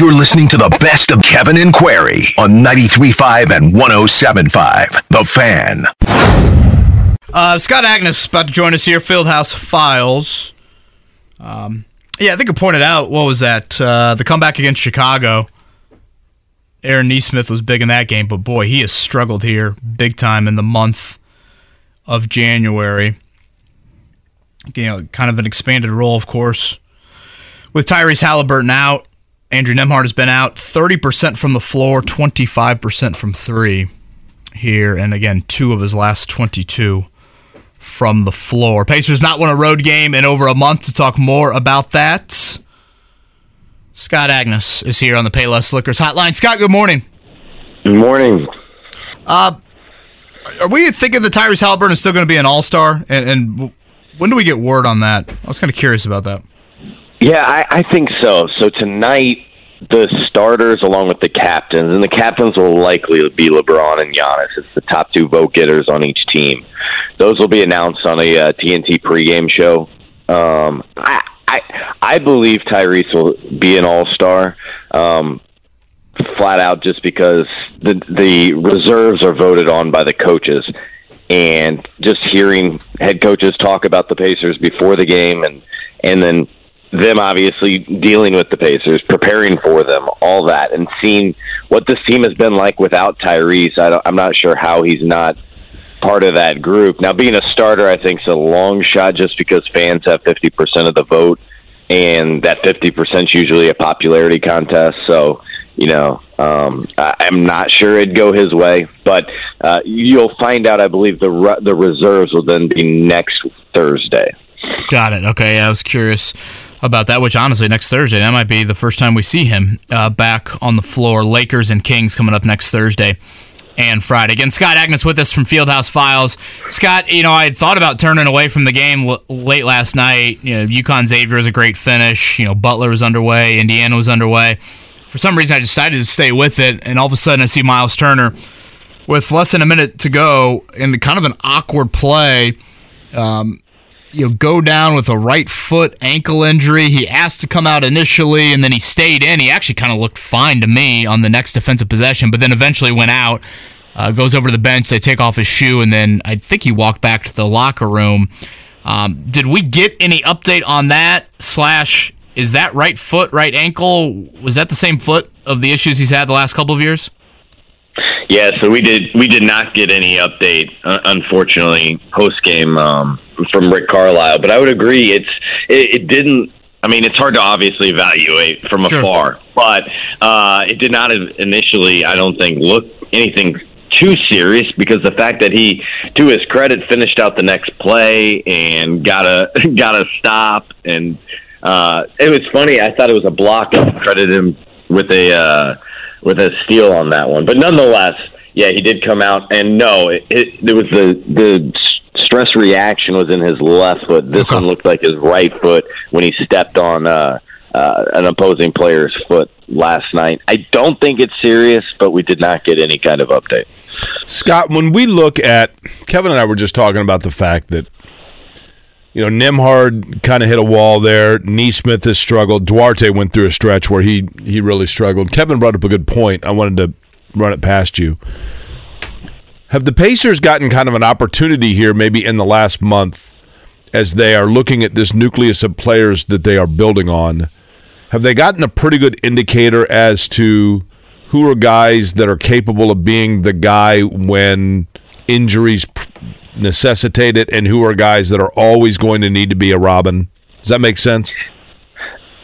You're listening to the best of Kevin and Query on 93.5 and 107.5. The Fan. Uh, Scott Agness about to join us here, Fieldhouse Files. Um, yeah, I think I pointed out, what was that? Uh, the comeback against Chicago. Aaron Nesmith was big in that game, but boy, he has struggled here big time in the month of January. You know, kind of an expanded role, of course. With Tyrese Halliburton out, Andrew Nembhard has been out 30% from the floor, 25% from three here. And again, two of his last 22 from the floor. Pacers not won a road game in over a month to talk more about that. Scott Agness is here on the Payless Liquors Hotline. Scott, good morning. Good morning. Uh, are we thinking that Tyrese Halliburton is still going to be an All Star? And, and, when do we get word on that? I was kind of curious about that. Yeah, I, I think so. So tonight, the starters along with the captains, and the captains will likely be LeBron and Giannis. It's the top two vote getters on each team. Those will be announced on a uh, TNT pregame show. Um, I, I I believe Tyrese will be an All Star. Um, flat out just because the the reserves are voted on by the coaches and just hearing head coaches talk about the Pacers before the game and and then them obviously dealing with the Pacers, preparing for them, all that, and seeing what this team has been like without Tyrese. I am not sure how he's not part of that group. Now, being a starter, I think is a long shot just because fans have 50% of the vote, and that 50% is usually a popularity contest. So, you know, um, I'm not sure it'd go his way, but uh, you'll find out. I believe the re- the reserves will then be next Thursday. Got it. Okay, I was curious about that. Which honestly, next Thursday that might be the first time we see him uh, back on the floor. Lakers and Kings coming up next Thursday and Friday. Again, Scott Agness with us from Fieldhouse Files. Scott, you know, I had thought about turning away from the game l- late last night. You know, UConn Xavier was a great finish. You know, Butler was underway, Indiana was underway. For some reason, I decided to stay with it, and all of a sudden, I see Miles Turner with less than a minute to go in kind of an awkward play. Um, you know, go down with a right foot ankle injury. He asked to come out initially, and then he stayed in. He actually kind of looked fine to me on the next defensive possession, but then eventually went out. Uh, goes over to the bench. They take off his shoe, and then I think he walked back to the locker room. Um, did we get any update on that? Slash, is that right foot, right ankle? Was that the same foot of the issues he's had the last couple of years? Yeah, so we did we did not get any update, uh, unfortunately, post game um, from Rick Carlisle. But I would agree, it's it, it, didn't. I mean, it's hard to obviously evaluate from sure. afar, but uh, it did not initially. I don't think look anything too serious because the fact that he, to his credit, finished out the next play and got a got a stop, and uh, it was funny. I thought it was a block. I credited him with a. Uh, with a steal on that one. But nonetheless, yeah, he did come out, and no, it, it, it was the the stress reaction was in his left foot. This okay. one looked like his right foot when he stepped on uh, uh, an opposing player's foot last night. I don't think it's serious, but we did not get any kind of update. Scott, when we look at Kevin and I were just talking about the fact that you know, Nembhard kind of hit a wall there. Nesmith has struggled. Duarte went through a stretch where he he really struggled. Kevin brought up a good point. I wanted to run it past you. Have the Pacers gotten kind of an opportunity here, maybe in the last month, as they are looking at this nucleus of players that they are building on? Have they gotten a pretty good indicator as to who are guys that are capable of being the guy when injuries necessitate it and who are guys that are always going to need to be a Robin. Does that make sense?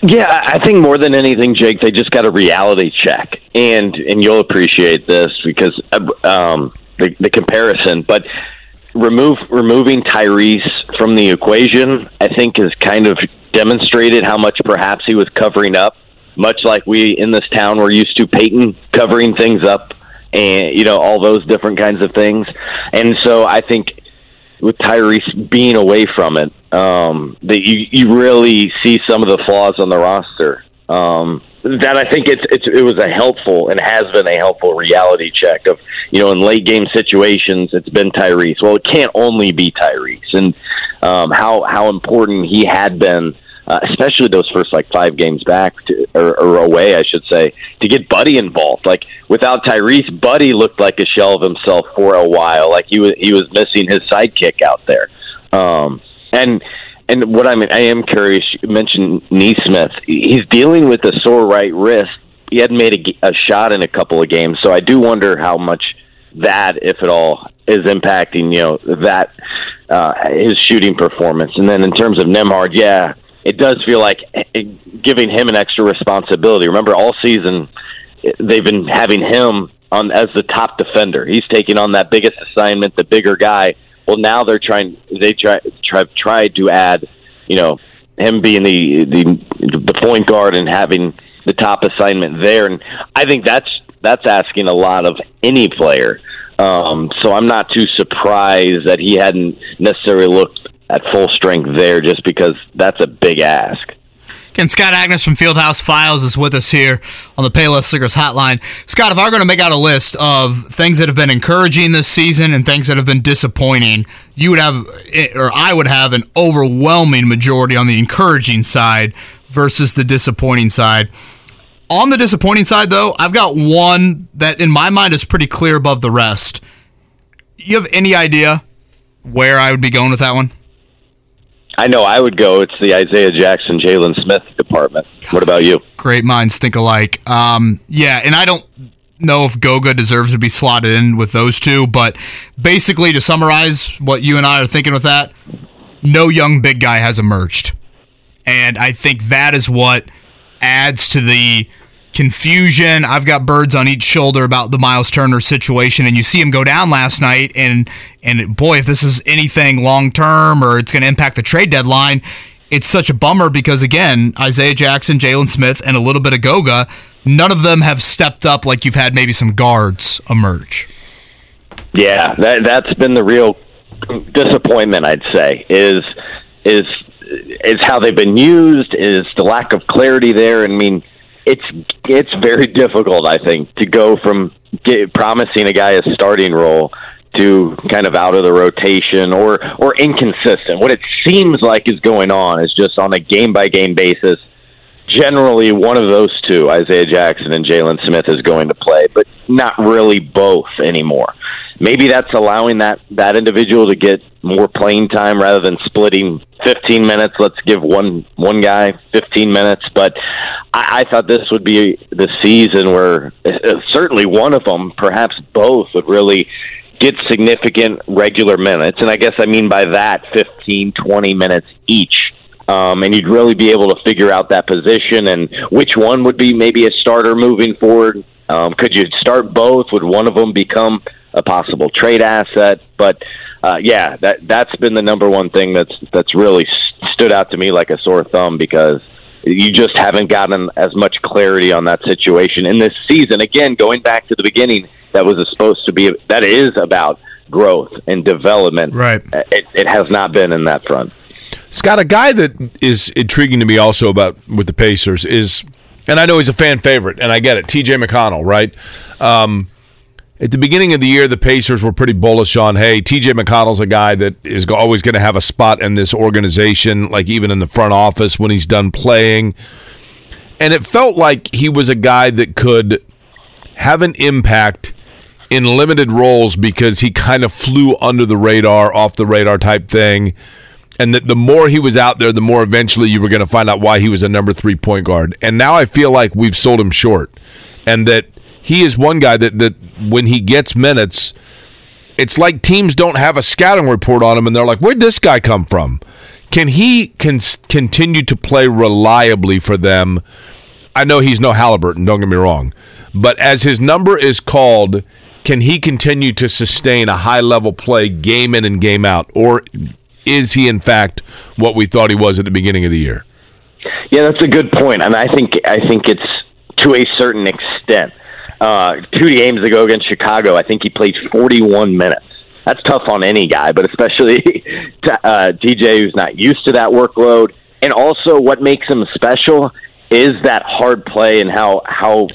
Yeah, I think more than anything, Jake, they just got a reality check, and and you'll appreciate this because um, the, the comparison. But remove removing Tyrese from the equation, I think, has kind of demonstrated how much perhaps he was covering up much like we in this town were used to Peyton covering things up and you know all those different kinds of things. And so I think with Tyrese being away from it, um, that you you really see some of the flaws on the roster. Um, that I think it's, it's it was a helpful and has been a helpful reality check of you know in late game situations it's been Tyrese. Well, it can't only be Tyrese, and um, how how important he had been uh, especially those first like five games back to, or, or away, I should say, to get Buddy involved. Like without Tyrese, Buddy looked like a shell of himself for a while. Like he was he was missing his sidekick out there. Um, and and what I mean, I am curious. You mentioned Nesmith. He's dealing with a sore right wrist. He hadn't made a, a shot in a couple of games, so I do wonder how much that, if at all, is impacting you know that uh, his shooting performance. And then in terms of Nembhard, yeah, it does feel like giving him an extra responsibility. Remember, all season they've been having him on as the top defender. He's taking on that biggest assignment, the bigger guy. Well, now they're trying. They try try tried to add, you know, him being the the the point guard and having the top assignment there. And I think that's that's asking a lot of any player. Um, so I'm not too surprised that he hadn't necessarily looked at full strength there just because that's a big ask. Again, Scott Agness from Fieldhouse Files is with us here on the Payless Liquors Hotline. Scott, if I were going to make out a list of things that have been encouraging this season and things that have been disappointing, you would have, eh, or I would have, an overwhelming majority on the encouraging side versus the disappointing side. On the disappointing side, though, I've got one that in my mind is pretty clear above the rest. You have any idea where I would be going with that one? I know I would go. It's the Isaiah Jackson, Jalen Smith department. What about you? Great minds think alike. Um, yeah, and I don't know if Goga deserves to be slotted in with those two, but basically, to summarize what you and I are thinking with that, no young big guy has emerged. And I think that is what adds to the confusion. I've got birds on each shoulder about the Miles Turner situation, and you see him go down last night. And and boy, if this is anything long term or it's going to impact the trade deadline, it's such a bummer because again, Isaiah Jackson, Jalen Smith, and a little bit of Goga, none of them have stepped up like you've had maybe some guards emerge. Yeah, that that's been the real disappointment. I'd say is is is how they've been used, is the lack of clarity there. I mean it's it's very difficult, I think, to go from get, promising a guy a starting role to kind of out of the rotation or or inconsistent. What it seems like is going on is just on a game by game basis. Generally, one of those two, Isaiah Jackson and Jalen Smith, is going to play, but not really both anymore maybe that's allowing that that individual to get more playing time rather than splitting 15 minutes. Let's give one one guy 15 minutes. But I, I thought this would be the season where uh, certainly one of them, perhaps both, would really get significant regular minutes. And I guess I mean by that 15, 20 minutes each. Um, and you'd really be able to figure out that position and which one would be maybe a starter moving forward. Um, could you start both? Would one of them become a possible trade asset. But uh, yeah, that that's been the number one thing that's that's really stood out to me like a sore thumb because you just haven't gotten as much clarity on that situation in this season. Again, going back to the beginning, that was supposed to be that is about growth and development. Right. It, it has not been in that front. Scott, a guy that is intriguing to me also about with the Pacers is, and I know he's a fan favorite, and I get it, T.J. McConnell, right? Um, at the beginning of the year, the Pacers were pretty bullish on, hey, TJ McConnell's a guy that is always going to have a spot in this organization, like even in the front office when he's done playing. And it felt like he was a guy that could have an impact in limited roles because he kind of flew under the radar, off the radar type thing. And that the more he was out there, the more eventually you were going to find out why he was a number three point guard. And now I feel like we've sold him short. And that he is one guy that that when he gets minutes, it's like teams don't have a scouting report on him, and they're like, "Where'd this guy come from?" Can he can continue to play reliably for them? I know he's no Halliburton. Don't get me wrong, but as his number is called, can he continue to sustain a high level play game in and game out, or is he in fact what we thought he was at the beginning of the year? Yeah, that's a good point, and I think I think it's to a certain extent. Uh, two games ago against Chicago, I think he played 41 minutes. That's tough on any guy, but especially uh, TJ, who's not used to that workload. And also, what makes him special is that hard play and how how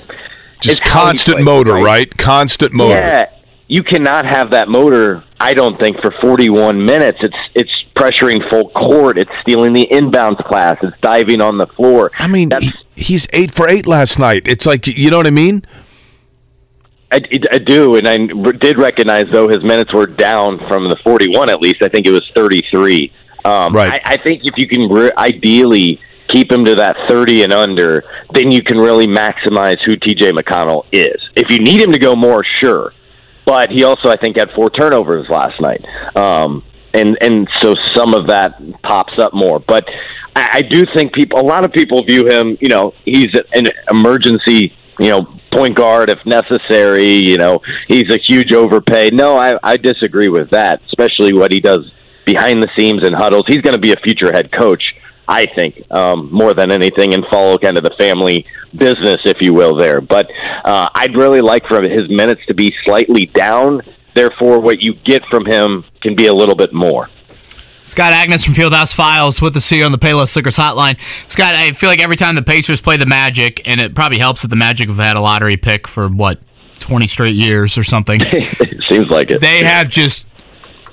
just constant plays, motor, right? right? Constant motor. Yeah, you cannot have that motor. I don't think for 41 minutes. It's it's pressuring full court. It's stealing the inbounds pass. It's diving on the floor. I mean, he, he's eight for eight last night. It's like you know what I mean. I, I do, and I did recognize though his minutes were down from the 41 at least. I think it was 33. Um, right. I, I think if you can re- ideally keep him to that 30 and under, then you can really maximize who TJ McConnell is. If you need him to go more, sure. But he also, I think, had four turnovers last night. Um, and and so some of that pops up more. But I, I do think people, a lot of people view him. You know, he's an emergency, you know, point guard if necessary. You know, he's a huge overpay. No, I, I disagree with that, especially what he does behind the scenes and huddles. He's going to be a future head coach. I think um, more than anything, and follow kind of the family business, if you will, there. But uh, I'd really like for his minutes to be slightly down Therefore, what you get from him can be a little bit more. Scott Agness from Fieldhouse Files with us here on the Payless Liquors Hotline. Scott, I feel like every time the Pacers play the Magic, and it probably helps that the Magic have had a lottery pick for what twenty straight years or something. it seems like it. They have just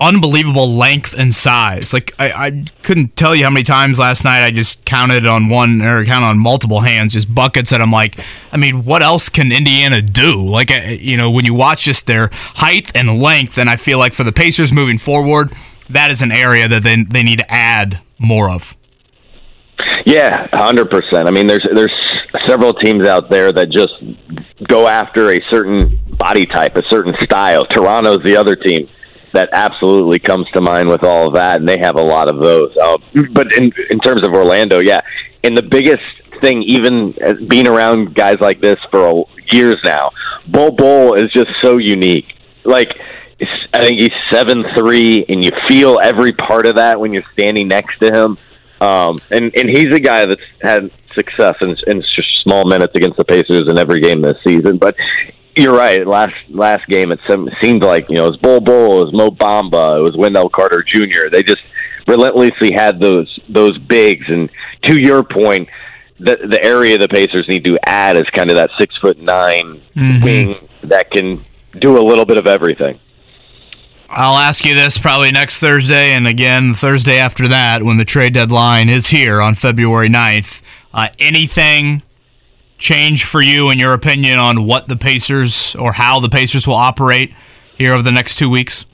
unbelievable length and size. Like I, I couldn't tell you how many times last night I just counted on one or counted on multiple hands, just buckets that I'm like, I mean, what else can Indiana do? Like, you know, when you watch just their height and length, and I feel like for the Pacers moving forward, that is an area that they they need to add more of. Yeah, hundred percent. I mean, there's there's several teams out there that just go after a certain body type, a certain style. Toronto's the other team that absolutely comes to mind with all of that, and they have a lot of those. Uh, but in in terms of Orlando, yeah, and the biggest thing, even being around guys like this for years now, Bol Bol is just so unique. Like, I think he's seven three, and you feel every part of that when you're standing next to him. Um, and and he's a guy that's had success in, in small minutes against the Pacers in every game this season. But you're right. Last last game, it seemed like you know it was Bol Bol, it was Mo Bamba, it was Wendell Carter Jr. They just relentlessly had those those bigs. And to your point, the the area the Pacers need to add is kind of that six foot 9 mm-hmm. wing that can do a little bit of everything. I'll ask you this probably next Thursday and again Thursday after that when the trade deadline is here on February 9th. Uh, anything change for you in your opinion on what the Pacers or how the Pacers will operate here over the next two weeks?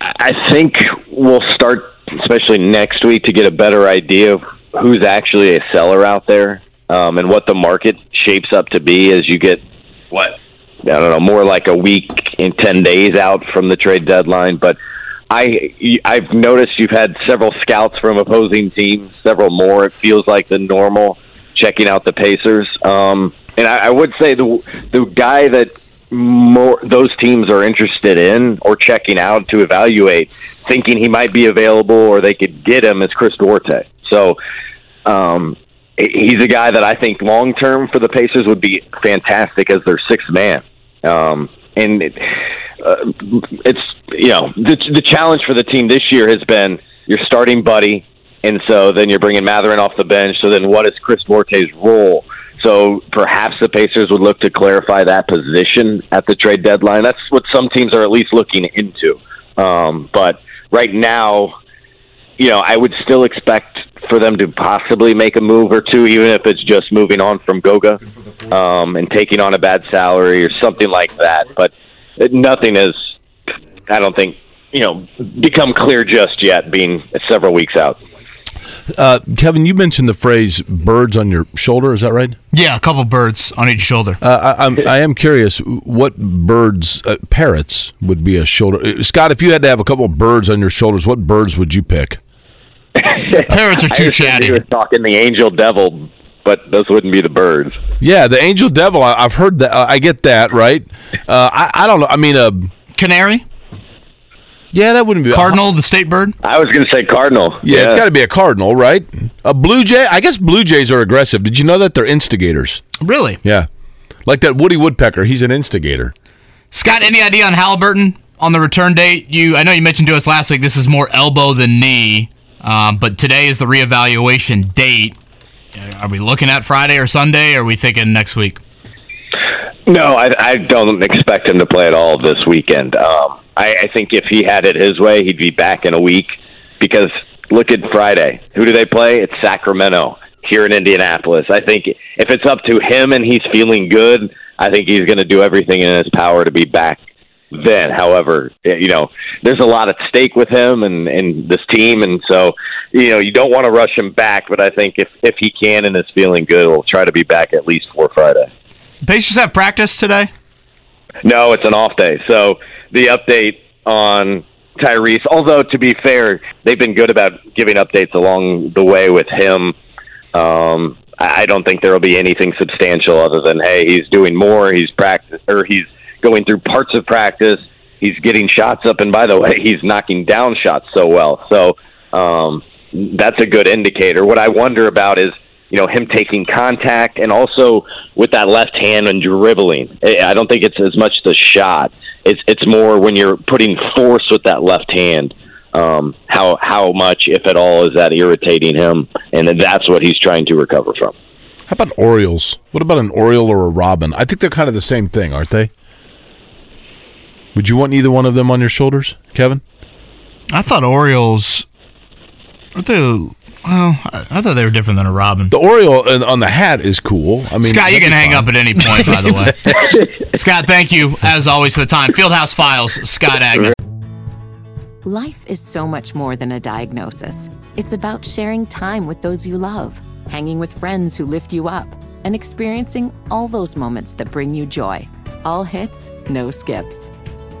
I think we'll start, especially next week, to get a better idea of who's actually a seller out there um, and what the market shapes up to be as you get what I don't know more like a week in ten days out from the trade deadline. But I I've noticed you've had several scouts from opposing teams, several more. It feels like the normal checking out the Pacers. Um, and I, I would say the the guy that more those teams are interested in or checking out to evaluate, thinking he might be available or they could get him is Chris Duarte. So um, he's a guy that I think long term for the Pacers would be fantastic as their sixth man. Um, and it, uh, it's you know the the challenge for the team this year has been your starting buddy and so then you're bringing Mathurin off the bench. So then what is Chris Duarte's role? So perhaps the Pacers would look to clarify that position at the trade deadline. That's what some teams are at least looking into. Um, but right now, you know, I would still expect for them to possibly make a move or two, even if it's just moving on from Goga um, and taking on a bad salary or something like that. But nothing is, I don't think, you know, become clear just yet, being several weeks out. Uh, Kevin, you mentioned the phrase "birds on your shoulder." Is that right? Yeah, a couple birds on each shoulder. Uh, I, I'm, I am curious what birds, uh, parrots, would be a shoulder. Uh, Scott, if you had to have a couple of birds on your shoulders, what birds would you pick? parrots are too chatty. He was talking the angel devil, but those wouldn't be the birds. Yeah, the angel devil. I, have heard that. I get that. Right. Uh, I, I don't know. I mean, a canary. Yeah, that wouldn't be Cardinal, the state bird. I was going to say Cardinal. Yeah, it's got to be a cardinal, right? A blue jay. I guess blue jays are aggressive. Did you know that they're instigators? Really, Yeah, like that Woody Woodpecker. He's an instigator. Scott? Any idea on Halliburton on the return date? You, I know you mentioned to us last week. This is more elbow than knee, um, but today is the reevaluation date. Uh, Are we looking at Friday or Sunday? Or are we thinking next week? No, I, I don't expect him to play at all this weekend. Um, I, I think if he had it his way, he'd be back in a week. Because look at Friday. Who do they play? It's Sacramento here in Indianapolis. I think if it's up to him and he's feeling good, I think he's going to do everything in his power to be back then. However, you know, there's a lot at stake with him and, and this team, and so you know you don't want to rush him back. But I think if if he can and is feeling good, he'll try to be back at least for Friday. Pacers have practice today. No, it's an off day. So the update on Tyrese, although to be fair, they've been good about giving updates along the way with him. Um, I I don't think there will be anything substantial other than hey, he's doing more. He's practice or he's going through parts of practice. He's getting shots up, and by the way, he's knocking down shots so well. So um, that's a good indicator. What I wonder about is you know him taking contact and also with that left hand and dribbling. I don't think it's as much the shot. It's it's more when you're putting force with that left hand. Um, how how much, if at all, is that irritating him? And that's what he's trying to recover from. How about Orioles? What about an Oriole or a Robin? I think they're kind of the same thing, aren't they? Would you want either one of them on your shoulders, Kevin? I thought Orioles. Aren't they? Well, I, I thought they were different than a Robin. The Oriole uh, on the hat is cool. I mean, Scott, you can hang fun. up at any point, by the way. Scott, thank you, as always, for the time. Fieldhouse Files, Scott Agness. Life is so much more than a diagnosis. It's about sharing time with those you love, hanging with friends who lift you up, and experiencing all those moments that bring you joy. All hits, no skips.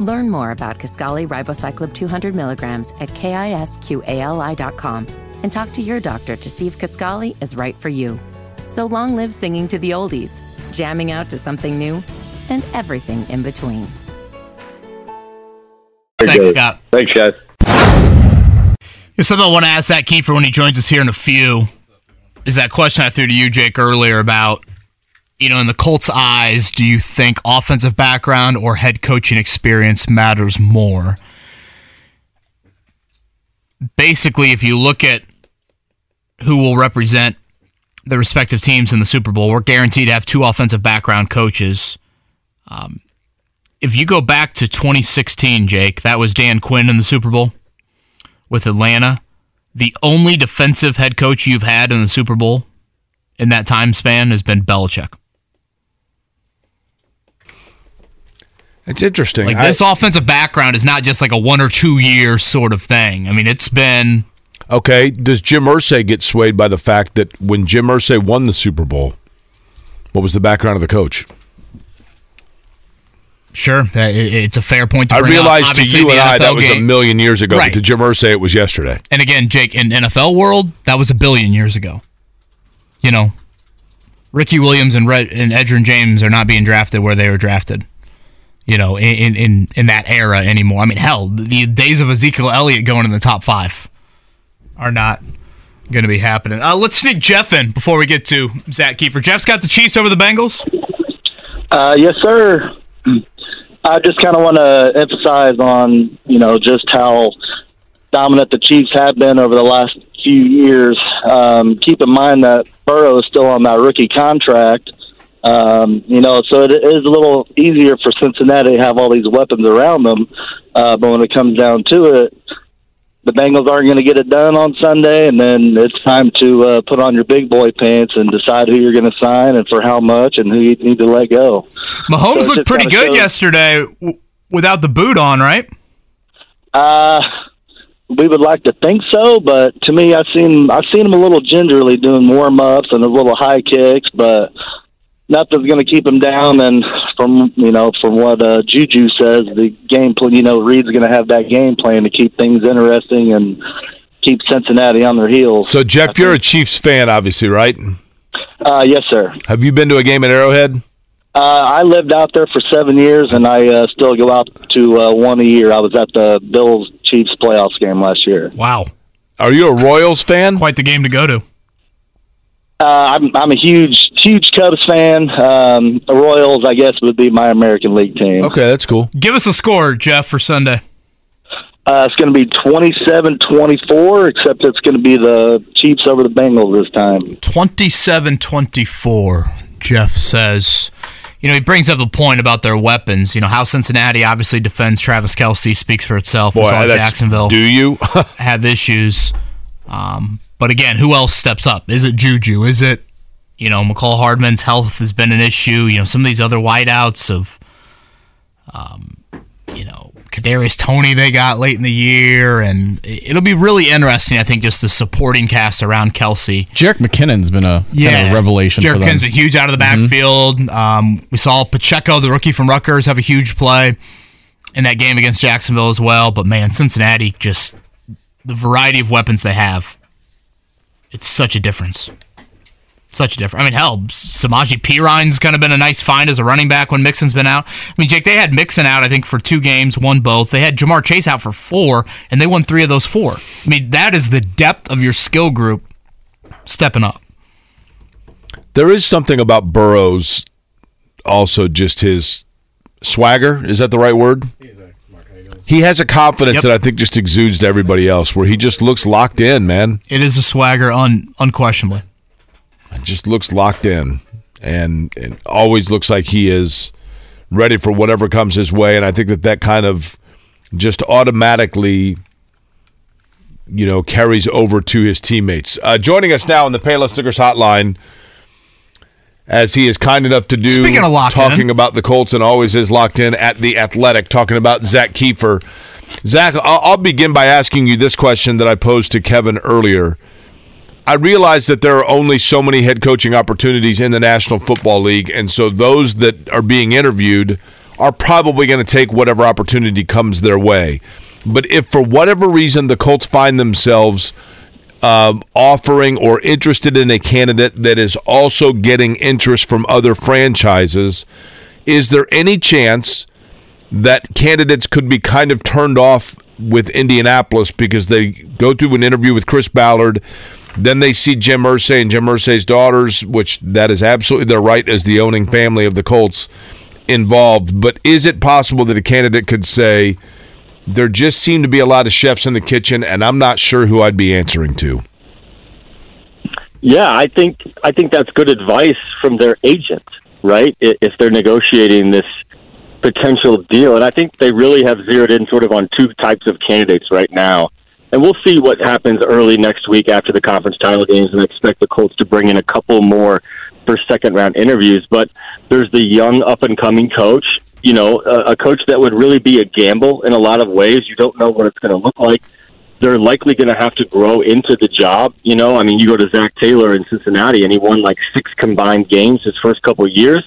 Learn more about Kisqali Ribociclib 200 milligrams at kisqali.com and talk to your doctor to see if Kisqali is right for you. So long live singing to the oldies, jamming out to something new, and everything in between. Thanks, Scott. Thanks, guys. Yeah, something I want to ask Zach Kiefer when he joins us here in a few is that question I threw to you, Jake, earlier about, you know, in the Colts' eyes, do you think offensive background or head coaching experience matters more? Basically, if you look at who will represent the respective teams in the Super Bowl, we're guaranteed to have two offensive background coaches. Um, if you go back to 2016, Jake, that was Dan Quinn in the Super Bowl with Atlanta. The only defensive head coach you've had in the Super Bowl in that time span has been Belichick. It's interesting. Like I- this offensive background is not just like a one or two year sort of thing. I mean, it's been okay, does Jim Irsay get swayed by the fact that when Jim Irsay won the Super Bowl, what was the background of the coach? sure it's a fair point to I realized to you and I that was a million years ago, Right. but to Jim Irsay it was yesterday. And again, Jake, in NFL world, that was a billion years ago. You know, Ricky Williams and Red and Edgerrin James are not being drafted where they were drafted. You know, in in in that era anymore. I mean, hell, the days of Ezekiel Elliott going in the top five are not going to be happening. Uh, let's sneak Jeff in before we get to Zach Kiefer. Jeff's got the Chiefs over the Bengals. Uh, yes, sir. I just kind of want to emphasize on you know just how dominant the Chiefs have been over the last few years. Um, keep in mind that Burrow is still on that rookie contract. Um, you know, so it is a little easier for Cincinnati to have all these weapons around them. Uh, but when it comes down to it, the Bengals aren't going to get it done on Sunday, and then it's time to uh, put on your big boy pants and decide who you're going to sign and for how much and who you need to let go. Mahomes So looked pretty good shows- yesterday w- without the boot on, right? Uh, we would like to think so, but to me, I've seen I've seen him a little gingerly doing warm ups and a little high kicks, but nothing's going to keep him down. And from you know from what uh, Juju says, the game plan, you know, Reid's going to have that game plan to keep things interesting and keep Cincinnati on their heels. So, Jeff, you're a Chiefs fan, obviously, right? Uh, yes, sir. Have you been to a game at Arrowhead? Uh, I lived out there for seven years, and I uh, still go out to uh, one a year. I was at the Bills Chiefs playoffs game last year. Wow. Are you a Royals fan? Quite the game to go to. Uh, I'm I'm a huge huge Cubs fan. Um, the Royals, I guess, would be my American League team. Okay, that's cool. Give us a score, Jeff, for Sunday. Uh, it's going to be 27-24, except it's going to be the Chiefs over the Bengals this time. 27-24, Jeff says. You know, he brings up a point about their weapons. You know, how Cincinnati obviously defends Travis Kelce speaks for itself. Boy, we saw that's- Jacksonville Do you? have issues. Um, but again, who else steps up? Is it Juju? Is it, you know, Mecole Hardman's health has been an issue. You know, some of these other wideouts of, um, you know, Kadarius Toney they got late in the year, and it- it'll be really interesting. I think just the supporting cast around Kelce. Jerick McKinnon's been a kind of a revelation Jerick. McKinnon's been huge out of the backfield. Um, we saw Pacheco, the rookie from Rutgers, have a huge play in that game against Jacksonville as well. But man, Cincinnati just the variety of weapons they have. It's such a difference. Such a difference. I mean, hell, Samaje Perine's kind of been a nice find as a running back when Mixon's been out. I mean, Jake, they had Mixon out, I think, for two games, won both. They had Ja'Marr Chase out for four, and they won three of those four. I mean, that is the depth of your skill group stepping up. there is something about Burrows, also just his swagger. Is that the right word? He has a confidence Yep. that I think just exudes to everybody else, where he just looks locked in, man. It is a swagger, un- unquestionably. Just looks locked in, and, and always looks like he is ready for whatever comes his way. And I think that that kind of just automatically, you know, carries over to his teammates. Uh, joining us now on the Payless Liquors Hotline, as he is kind enough to do, Speaking of locked talking in. about the Colts and always is locked in at the Athletic, talking about Zach Kiefer. Zach, I'll, I'll begin by asking you this question that I posed to Kevin earlier. I realize that there are only so many head coaching opportunities in the National Football League, and so those that are being interviewed are probably going to take whatever opportunity comes their way. But if for whatever reason the Colts find themselves um, offering or interested in a candidate that is also getting interest from other franchises, is there any chance that candidates could be kind of turned off with Indianapolis because they go through an interview with Chris Ballard, then they see Jim Irsay and Jim Irsay's daughters, which that is absolutely their right as the owning family of the Colts involved. But is it possible that a candidate could say, there just seem to be a lot of chefs in the kitchen, and I'm not sure who I'd be answering to? Yeah, I think I think that's good advice from their agent, right? If they're negotiating this potential deal, and I think they really have zeroed in sort of on two types of candidates right now. And we'll see what happens early next week after the conference title games, and I expect the Colts to bring in a couple more for second round interviews. But there's the young up and coming coach, you know, a, a coach that would really be a gamble in a lot of ways. You don't know what it's going to look like they're likely going to have to grow into the job. You know, I mean, you go to Zac Taylor in Cincinnati, and he won like six combined games his first couple of years.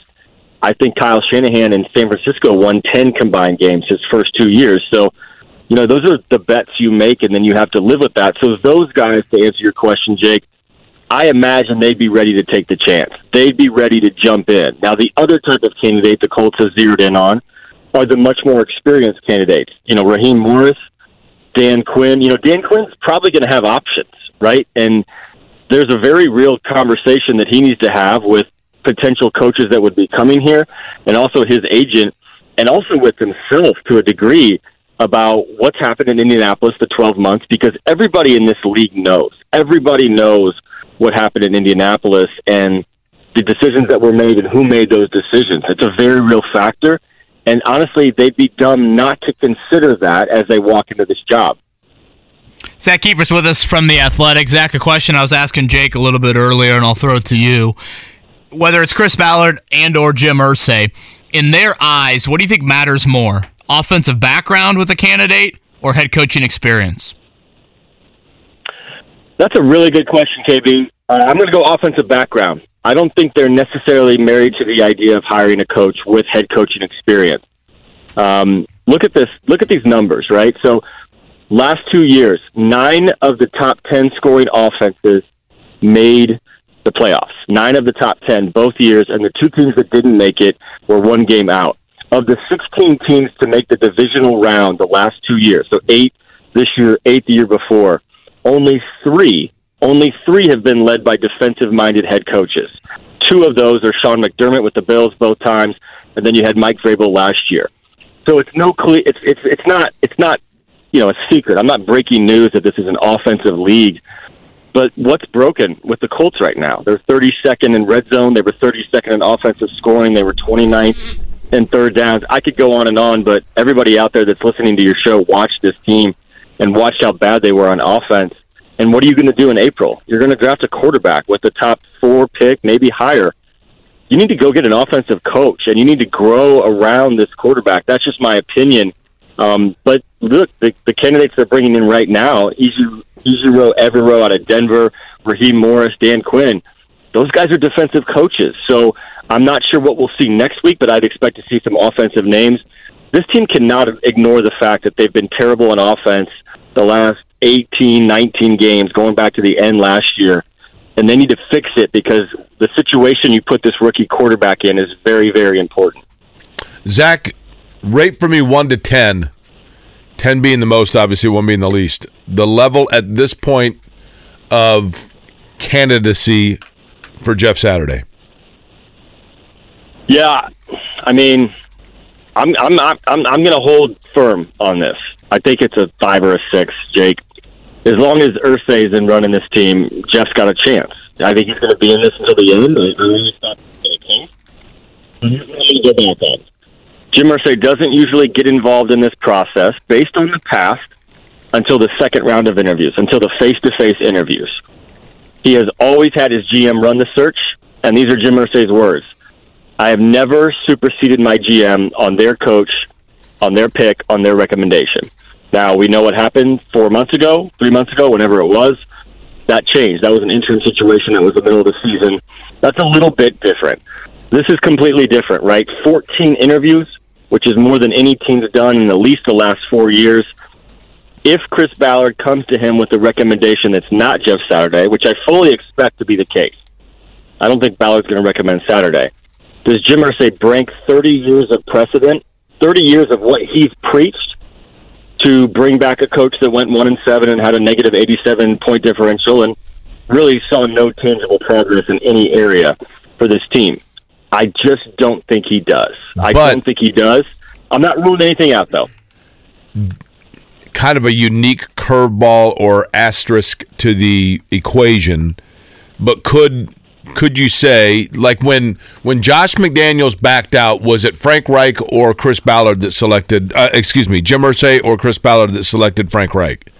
I think Kyle Shanahan in San Francisco won ten combined games his first two years. So, you know, those are the bets you make, and then you have to live with that. So, those guys, to answer your question, Jake, I imagine they'd be ready to take the chance. They'd be ready to jump in. Now, the other type of candidate the Colts have zeroed in on are the much more experienced candidates. You know, Raheem Morris, Dan Quinn. You know, Dan Quinn's probably going to have options, right? And there's a very real conversation that he needs to have with potential coaches that would be coming here, and also his agent, and also with himself to a degree about what's happened in Indianapolis the 12 months, because everybody in this league knows. Everybody knows what happened in Indianapolis and the decisions that were made and who made those decisions. It's a very real factor. And honestly, they'd be dumb not to consider that as they walk into this job. Zach Kiefer's with us from the Athletic. Zach, a question I was asking Jake a little bit earlier, and I'll throw it to you. Whether it's Chris Ballard and or Jim Irsay, in their eyes, what do you think matters more? Offensive background with a candidate or head coaching experience? That's a really good question, KB. Uh, I'm going to go offensive background. I don't think they're necessarily married to the idea of hiring a coach with head coaching experience. Um, look at this. Look at these numbers, right? So, last two years, nine of the top ten scoring offenses made the playoffs. Nine of the top ten both years, and the two teams that didn't make it were one game out. Of the 16 teams to make the divisional round the last two years, so eight this year, eight the year before, only three, only three have been led by defensive-minded head coaches. Two of those are Sean McDermott with the Bills both times, and then you had Mike Vrabel last year. So it's no clear. It's it's it's not it's not you know a secret. I'm not breaking news that this is an offensive league. But what's broken with the Colts right now? They're 32nd in red zone. They were 32nd in offensive scoring. They were 29th in third downs. I could go on and on, but everybody out there that's listening to your show, watch this team and watch how bad they were on offense. And what are you going to do in April? You're going to draft a quarterback with the top four pick, maybe higher. You need to go get an offensive coach, and you need to grow around this quarterback. That's just my opinion. Um, but look, the, the candidates they're bringing in right now, Ejiro Evero out of Denver, Raheem Morris, Dan Quinn, those guys are defensive coaches. So I'm not sure what we'll see next week, but I'd expect to see some offensive names. This team cannot ignore the fact that they've been terrible in offense the last 18, 19 games, going back to the end last year. And they need to fix it because the situation you put this rookie quarterback in is very, very important. Zach, rate for me 1 to 10 10 being the most, obviously, 1 being the least. The level at this point of candidacy for Jeff Saturday. Yeah, I mean, I'm I'm not, I'm I'm going to hold firm on this. I think it's a five or a six, Jake. As long as Irsay is in running this team, Jeff's got a chance. I think he's going to be in this until the end. I really thought going to go back on. Jim Irsay doesn't usually get involved in this process based on the past until the second round of interviews, until the face-to-face interviews. He has always had his GM run the search, and these are Jim Irsay's words. I have never superseded my GM on their coach, on their pick, on their recommendation. Now, we know what happened four months ago, three months ago, whenever it was. That changed. That was an interim situation. That was the middle of the season. That's a little bit different. This is completely different, right? 14 interviews, which is more than any team's done in at least the last four years. If Chris Ballard comes to him with a recommendation that's not Jeff Saturday, which I fully expect to be the case, I don't think Ballard's going to recommend Saturday. Does Jim Irsay break 30 years of precedent, 30 years of what he's preached to bring back a coach that went one and seven and had a negative 87 point differential and really saw no tangible progress in any area for this team? I just don't think he does. I but, don't think he does. I'm not ruling anything out though. Kind of a unique curveball or asterisk to the equation, but could could you say like when when Josh McDaniels backed out was it Frank Reich or Chris Ballard that selected uh, excuse me Jim Irsay or Chris Ballard that selected Frank Reich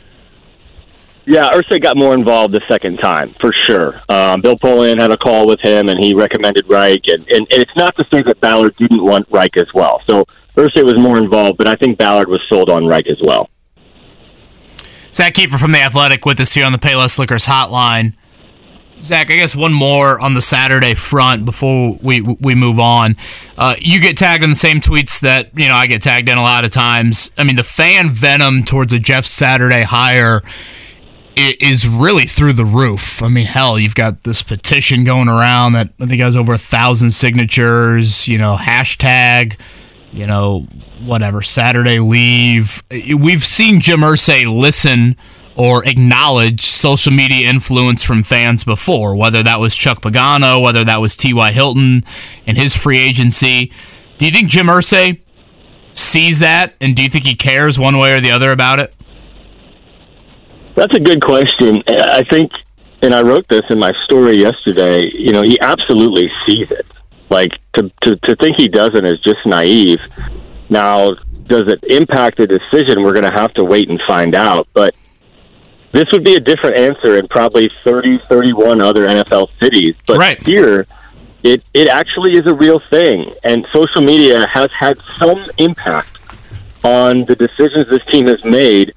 yeah, Irsay got more involved the second time for sure. Um, Bill Polian had a call with him, and he recommended Reich. And, and, and it's not to say that Ballard didn't want Reich as well. So Irsay was more involved, but I think Ballard was sold on Reich as well. Zach Kiefer from the Athletic with us here on the Payless Liquors Hotline. Zach, I guess one more on the Saturday front before we we move on. Uh, you get tagged in the same tweets that you know I get tagged in a lot of times. I mean, the fan venom towards a Jeff Saturday hire is really through the roof. I mean, hell, you've got this petition going around that I think has over a thousand signatures. You know, hashtag, you know, whatever Saturday leave. We've seen Jim Irsay listen or acknowledge social media influence from fans before, whether that was Chuck Pagano, whether that was T.Y. Hilton and his free agency. Do you think Jim Irsay sees that, and do you think he cares one way or the other about it? That's a good question. I think, and I wrote this in my story yesterday. You know, he absolutely sees it. Like to to to think he doesn't is just naive. Now, does it impact the decision? We're going to have to wait and find out. But this would be a different answer in probably 30, 31 other NFL cities. But right. here, it, it actually is a real thing. And social media has had some impact on the decisions this team has made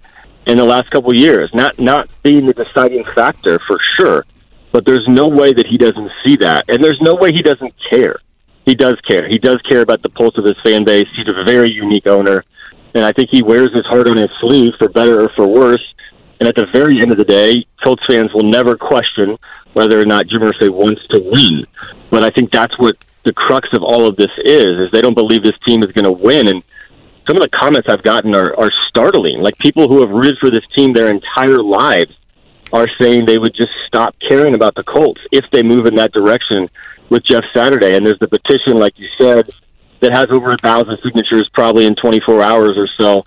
in the last couple of years. Not not being the deciding factor for sure, but there's no way that he doesn't see that, and there's no way he doesn't care. He does care. He does care about the pulse of his fan base. He's a very unique owner, and I think he wears his heart on his sleeve for better or for worse. And at the very end of the day, Colts fans will never question whether or not Jim Irsay wants to win. But I think that's what the crux of all of this is: is they don't believe this team is going to win, and some of the comments I've gotten are, are startling. Like people who have rooted for this team their entire lives are saying they would just stop caring about the Colts if they move in that direction with Jeff Saturday. And there's the petition, like you said, that has over a thousand signatures probably in 24 hours or so.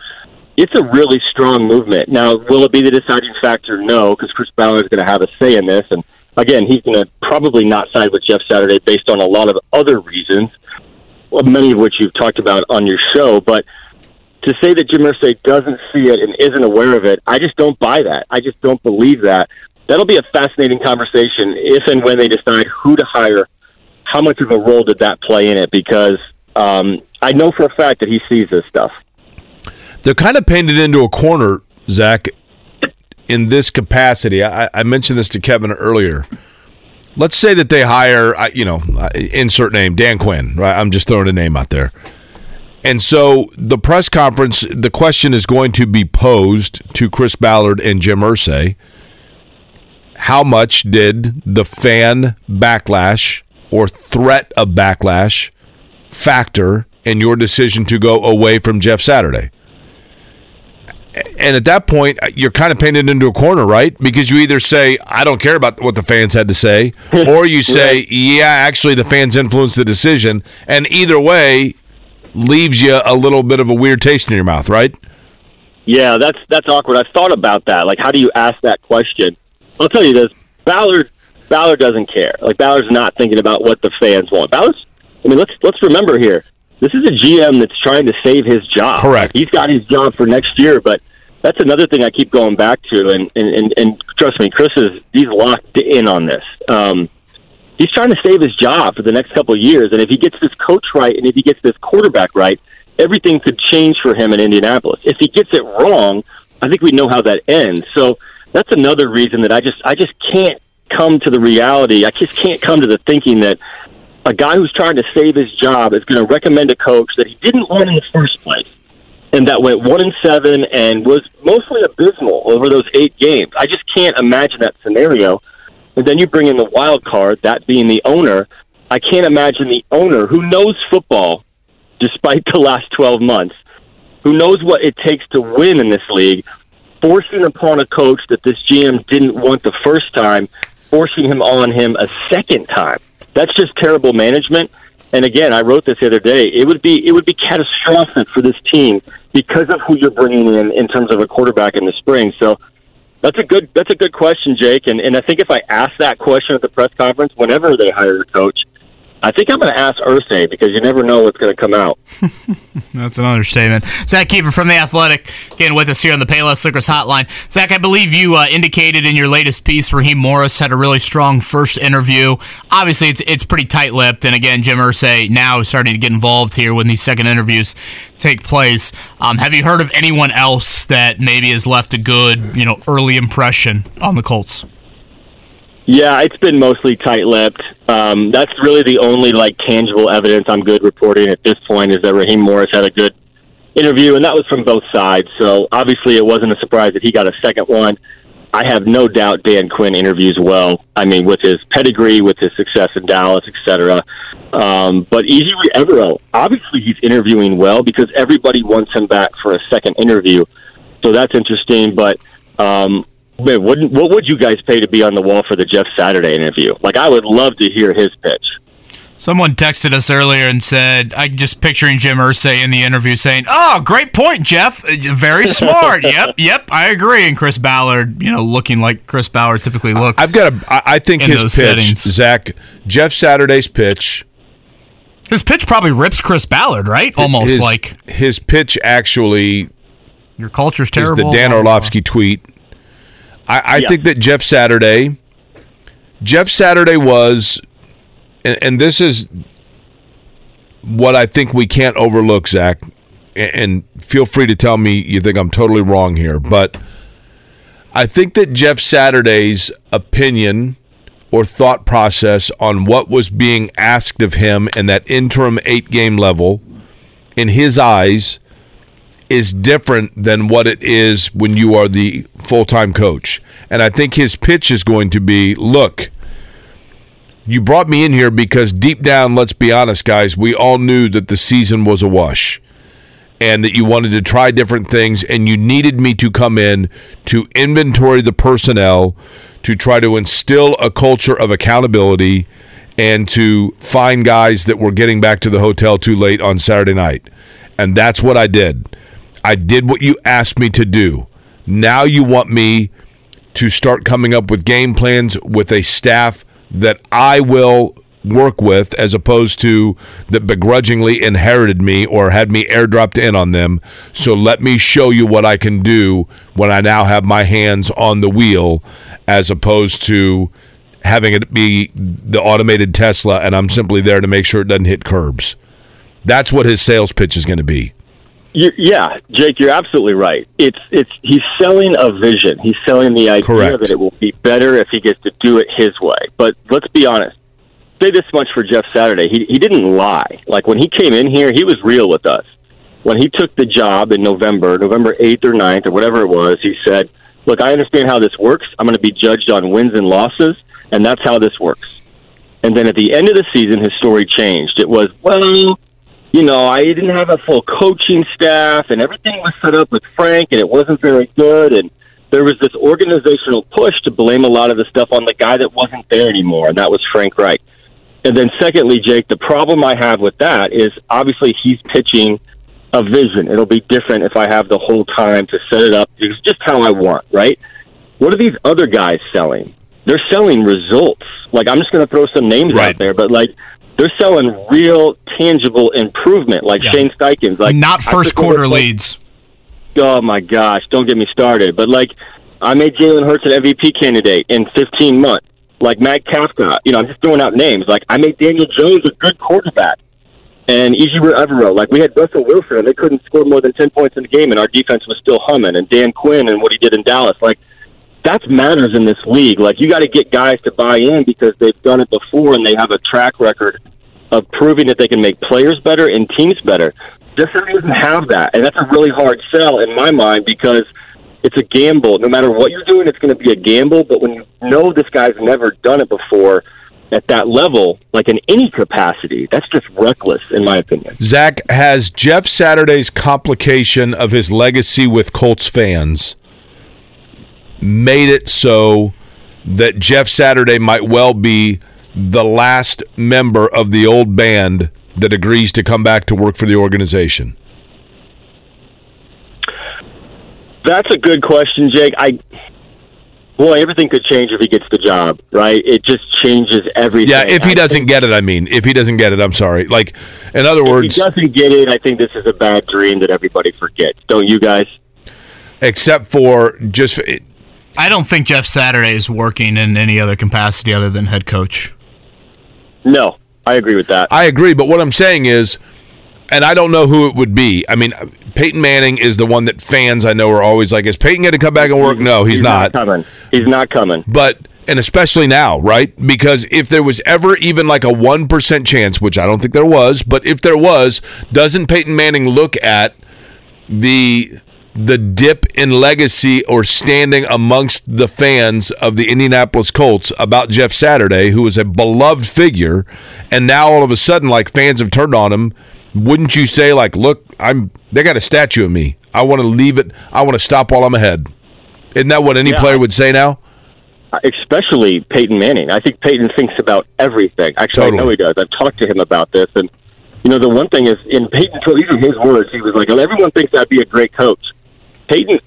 It's a really strong movement. Now, will it be the deciding factor? No, because Chris Ballard is going to have a say in this. And again, he's going to probably not side with Jeff Saturday based on a lot of other reasons, many of which you've talked about on your show. But to say that Jim Irsay doesn't see it and isn't aware of it, I just don't buy that. I just don't believe that. That'll be a fascinating conversation if and when they decide who to hire. How much of a role did that play in it? Because um, I know for a fact that he sees this stuff. They're kind of painted into a corner, Zach, in this capacity. I, I mentioned this to Kevin earlier. Let's say that they hire, you know, insert name Dan Quinn. Right? I'm just throwing a name out there and so the press conference, the question is going to be posed to Chris Ballard and Jim Irsay. How much did the fan backlash or threat of backlash factor in your decision to go away from Jeff Saturday? And at that point, you're kind of painted into a corner, right? Because you either say, I don't care about what the fans had to say, or you say, yeah, actually, the fans influenced the decision. And either way, leaves you a little bit of a weird taste in your mouth, right? Yeah, that's that's awkward. I've thought about that. Like, how do you ask that question? I'll tell you this: Ballard Ballard doesn't care. Like, Ballard's not thinking about what the fans want. Ballard's. I mean, let's let's remember here. This is a GM that's trying to save his job. Correct. He's got his job for next year, but that's another thing I keep going back to. And and and, and trust me, Chris is he's locked in on this. Um, he's trying to save his job for the next couple of years. And if he gets this coach right and if he gets this quarterback right, everything could change for him in Indianapolis. If he gets it wrong, I think we know how that ends. So that's another reason that I just I just can't come to the reality. I just can't come to the thinking that a guy who's trying to save his job is going to recommend a coach that he didn't want in the first place and that went one and seven and was mostly abysmal over those eight games. I just can't imagine that scenario. And then you bring in the wild card, that being the owner. I can't imagine the owner who knows football, despite the last 12 months, who knows what it takes to win in this league, forcing upon a coach that this GM didn't want the first time, forcing him on him a second time. That's just terrible management. And again, I wrote this the other day. It would be it would be catastrophic for this team because of who you're bringing in in terms of a quarterback in the spring. So that's a good. That's a good question, Jake. And and I think if I ask that question at the press conference, whenever they hire a coach, I think I'm going to ask Irsay because you never know what's going to come out. That's an understatement. Zach Keefer from The Athletic, again with us here on the Payless Liquors Hotline. Zach, I believe you uh, indicated in your latest piece Raheem Morris had a really strong first interview. Obviously, it's it's pretty tight-lipped, and again, Jim Irsay now is starting to get involved here when these second interviews take place. Um, have you heard of anyone else that maybe has left a good, you know, early impression on the Colts? Yeah, it's been mostly tight-lipped. Um, that's really the only like tangible evidence I'm good reporting at this point is that Raheem Morris had a good interview, and that was from both sides. So obviously, it wasn't a surprise that he got a second one. I have no doubt Dan Quinn interviews well. I mean, with his pedigree, with his success in Dallas, etc. Um, but Ejiro Evero, obviously, he's interviewing well because everybody wants him back for a second interview. So that's interesting. But um, Man, wouldn't what would you guys pay to be on the wall for the Jeff Saturday interview? Like, I would love to hear his pitch. Someone texted us earlier and said, "I'm just picturing Jim Irsay in the interview saying, "Oh, great point, Jeff. Very smart. yep, yep, I agree." And Chris Ballard, you know, looking like Chris Ballard typically looks. I've got a. I think his pitch, settings. Zach, Jeff Saturday's pitch. His pitch probably rips Chris Ballard, right? Almost his, like his pitch actually. Your culture's terrible. Is the Dan Orlovsky tweet I, I yeah. think that Jeff Saturday, Jeff Saturday was, and, and this is what I think we can't overlook, Zach. and feel free to tell me you think I'm totally wrong here, but I think that Jeff Saturday's opinion or thought process on what was being asked of him in that interim eight game level, in his eyes, is different than what it is when you are the full time coach. And I think his pitch is going to be look, you brought me in here because deep down, let's be honest, guys, we all knew that the season was a wash and that you wanted to try different things and you needed me to come in to inventory the personnel to try to instill a culture of accountability and to find guys that were getting back to the hotel too late on Saturday night. And that's what I did. I did what you asked me to do. Now you want me to start coming up with game plans with a staff that I will work with as opposed to that begrudgingly inherited me or had me airdropped in on them. So let me show you what I can do when I now have my hands on the wheel as opposed to having it be the automated Tesla and I'm simply there to make sure it doesn't hit curbs. That's what his sales pitch is going to be. Yeah, Jake, you're absolutely right. It's it's he's selling a vision. He's selling the idea Correct. that it will be better if he gets to do it his way. But let's be honest say this much for Jeff Saturday. He he didn't lie. Like when he came in here, he was real with us. When he took the job in November, November 8th or 9th or whatever it was, he said, "Look, I understand how this works. I'm going to be judged on wins and losses, and that's how this works." And then at the end of the season, his story changed. It was, "Well, you know, I didn't have a full coaching staff, and everything was set up with Frank, and it wasn't very good, and." There was this organizational push to blame a lot of the stuff on the guy that wasn't there anymore, and that was Frank Reich. And then, secondly, Jake, the problem I have with that is obviously he's pitching a vision. It'll be different if I have the whole time to set it up. It's just how I want, right? What are these other guys selling? They're selling results. Like, I'm just going to throw some names right. out there, but like, they're selling real, tangible improvement, like yeah. Shane Steichens. Like, not first quarter leads. Oh my gosh! Don't get me started. But like, I made Jalen Hurts an MVP candidate in 15 months like Matt Kafka. You know, I'm just throwing out names. Like I made Daniel Jones a good quarterback, and Ejiro Evero. Like we had Russell Wilson, and they couldn't score more than ten points in the game, and our defense was still humming. And Dan Quinn and what he did in Dallas, like that matters in this league. Like you got to get guys to buy in because they've done it before and they have a track record of proving that they can make players better and teams better. This doesn't have that, and that's a really hard sell in my mind because it's a gamble. No matter what you're doing, it's going to be a gamble. But when you know this guy's never done it before at that level, like in any capacity, that's just reckless, in my opinion. Zach, has Jeff Saturday's complication of his legacy with Colts fans made it so that Jeff Saturday might well be the last member of the old band that agrees to come back to work for the organization? That's a good question, Jake. I boy, everything could change if he gets the job, right? It just changes everything. Yeah, if he doesn't get it, I mean, if he doesn't get it, I'm sorry. Like, in other if words, he doesn't get it. I think this is a bad dream that everybody forgets. Don't you guys? Except for just, I don't think Jeff Saturday is working in any other capacity other than head coach. No, I agree with that. I agree, but what I'm saying is and I don't know who it would be. I mean, Peyton Manning is the one that fans I know are always like, is Peyton going to come back and work? No, he's, he's not. not coming. He's not coming. But and especially now, right? Because if there was ever even like a one percent chance, which I don't think there was, but if there was, doesn't Peyton Manning look at the the dip in legacy or standing amongst the fans of the Indianapolis Colts about Jeff Saturday, who was a beloved figure, and now all of a sudden, like fans have turned on him wouldn't you say like, look, I'm they got a statue of me. I want to leave it. I want to stop while I'm ahead. Isn't that what any yeah. player would say now? Uh, especially Peyton Manning. I think Peyton thinks about everything. Actually, totally. I know he does. I've talked to him about this, and you know the one thing is in Peyton. These are his words. He was like, "Everyone thinks I'd be a great coach." Peyton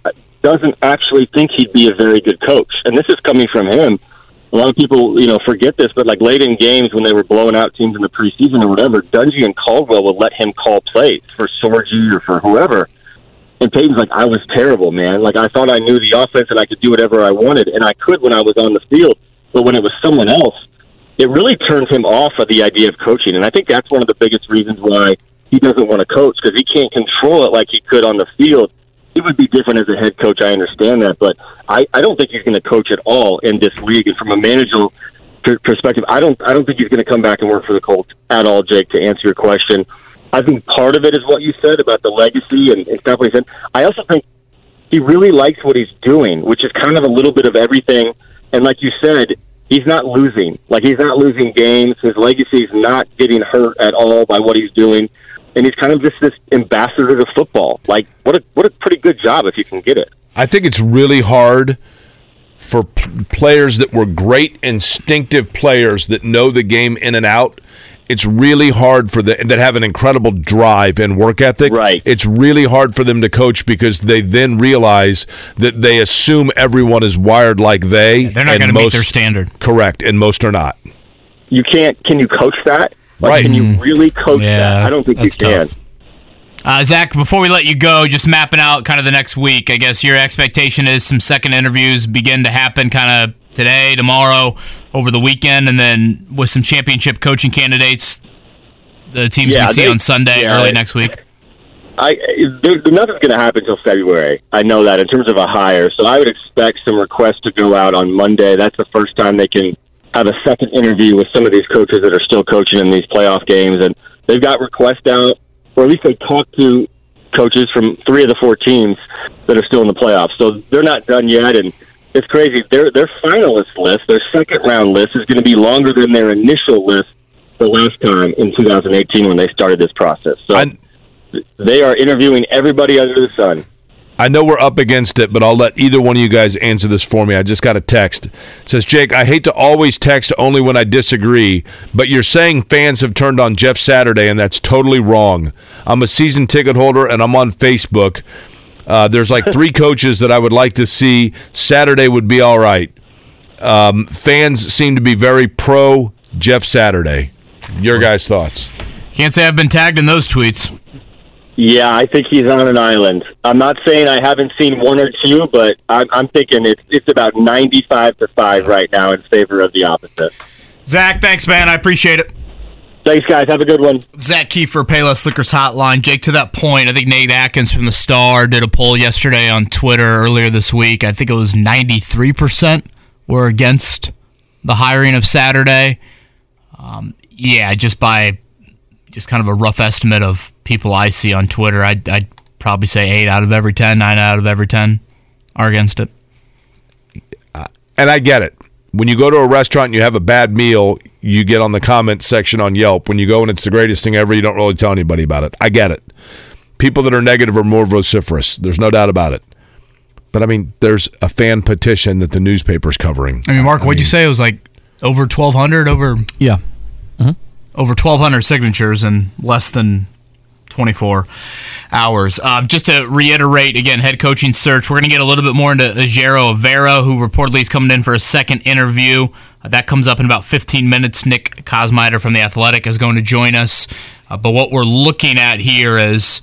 doesn't actually think he'd be a very good coach, and this is coming from him a lot of people, you know, forget this, but like late in games when they were blowing out teams in the preseason or whatever, Dungy and Caldwell would let him call plays for Sorgi or for whoever. And Peyton's like, I was terrible, man. Like I thought I knew the offense and I could do whatever I wanted, and I could when I was on the field. But when it was someone else, it really turned him off of the idea of coaching. And I think that's one of the biggest reasons why he doesn't want to coach because he can't control it like he could on the field. He would be different as a head coach. I understand that, but I, I don't think he's going to coach at all in this league. And from a managerial perspective, I don't I don't think he's going to come back and work for the Colts at all. Jake, to answer your question, I think part of it is what you said about the legacy and, and stuff. He said. I also think he really likes what he's doing, which is kind of a little bit of everything. And like you said, he's not losing. Like he's not losing games. His legacy is not getting hurt at all by what he's doing and he's kind of just this ambassador to football. Like, what a what a pretty good job if you can get it. I think it's really hard for p- players that were great instinctive players that know the game in and out. It's really hard for the that have an incredible drive and work ethic. Right. It's really hard for them to coach because they then realize that they assume everyone is wired like they. Yeah, they're not going to meet their standard. Correct, and most are not. You can't. Can you coach that? Like, right. Can you really coach yeah, that? I don't think you can. Tough. Uh, Zach, before we let you go, just mapping out kind of the next week. I guess your expectation is some second interviews begin to happen kind of today, tomorrow, over the weekend, and then with some championship coaching candidates, the teams yeah, we see they, on Sunday, yeah, early next week. I there, nothing's going to happen until February. I know that in terms of a hire, so I would expect some requests to go out on Monday. That's the first time they can have a second interview with some of these coaches that are still coaching in these playoff games, and they've got requests out, or at least they talked to coaches from three of the four teams that are still in the playoffs. So they're not done yet, and it's crazy. Their their finalist list, their second round list, is going to be longer than their initial list the last time in 2018 when they started this process. So I, they are interviewing everybody under the sun. I know we're up against it, but I'll let either one of you guys answer this for me. I just got a text. It says, Jake, I hate to always text only when I disagree, but you're saying fans have turned on Jeff Saturday, and that's totally wrong. I'm a season ticket holder, and I'm on Facebook. Uh, there's like three coaches that I would like to see. Saturday would be all right. Um, fans seem to be very pro Jeff Saturday. Your guys' thoughts? Can't say I've been tagged in those tweets. Yeah, I think he's on an island. I'm not saying I haven't seen one or two, but I'm, I'm thinking it's it's about 95 to five right now in favor of the opposite. Zach, thanks, man. I appreciate it. Thanks, guys. Have a good one. Zach Keefer, Payless Liquors Hotline. Jake, to that point, I think Nate Atkins from the Star did a poll yesterday on Twitter earlier this week. I think it was 93% were against the hiring of Saturday. Um, yeah, just by just kind of a rough estimate of people I see on Twitter, I'd, I'd probably say eight out of every 10, nine out of every 10 are against it. and I get it. When you go to a restaurant and you have a bad meal, you get on the comment section on Yelp. When you go and it's the greatest thing ever, you don't really tell anybody about it. I get it. People that are negative are more vociferous. There's no doubt about it. But I mean, there's a fan petition that the newspaper's covering. I mean, Mark, what'd you say? It was like over 1,200? Over yeah, mm-hmm. Over 1,200 signatures in less than 24 hours. Uh, just to reiterate again, head coaching search. We're going to get a little bit more into Ejiro Evero, who reportedly is coming in for a second interview. Uh, that comes up in about 15 minutes. Nick Kosmider from The Athletic is going to join us. Uh, but what we're looking at here is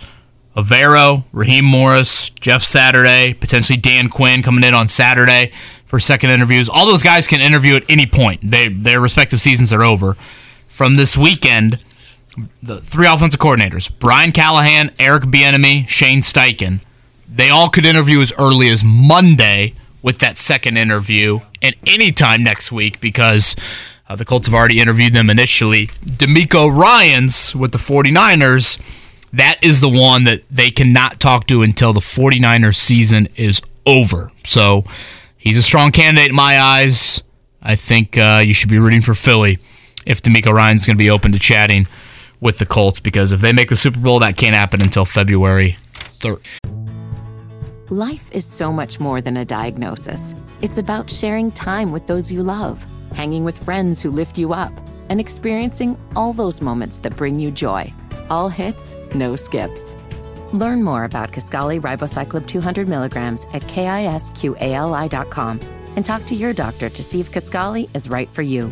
Evero, Raheem Morris, Jeff Saturday, potentially Dan Quinn coming in on Saturday for second interviews. All those guys can interview at any point. They, their respective seasons are over. From this weekend, the three offensive coordinators, Brian Callahan, Eric Bieniemy, Shane Steichen, they all could interview as early as Monday with that second interview and anytime next week because uh, the Colts have already interviewed them initially. DeMeco Ryans with the 49ers, that is the one that they cannot talk to until the 49ers season is over. So he's a strong candidate in my eyes. I think uh, you should be rooting for Philly if DeMeco Ryans going to be open to chatting with the Colts because if they make the Super Bowl, that can't happen until February 3rd. Life is so much more than a diagnosis. It's about sharing time with those you love, hanging with friends who lift you up, and experiencing all those moments that bring you joy. All hits, no skips. Learn more about Kisqali Ribociclib 200 milligrams at kisqali.com and talk to your doctor to see if Kisqali is right for you.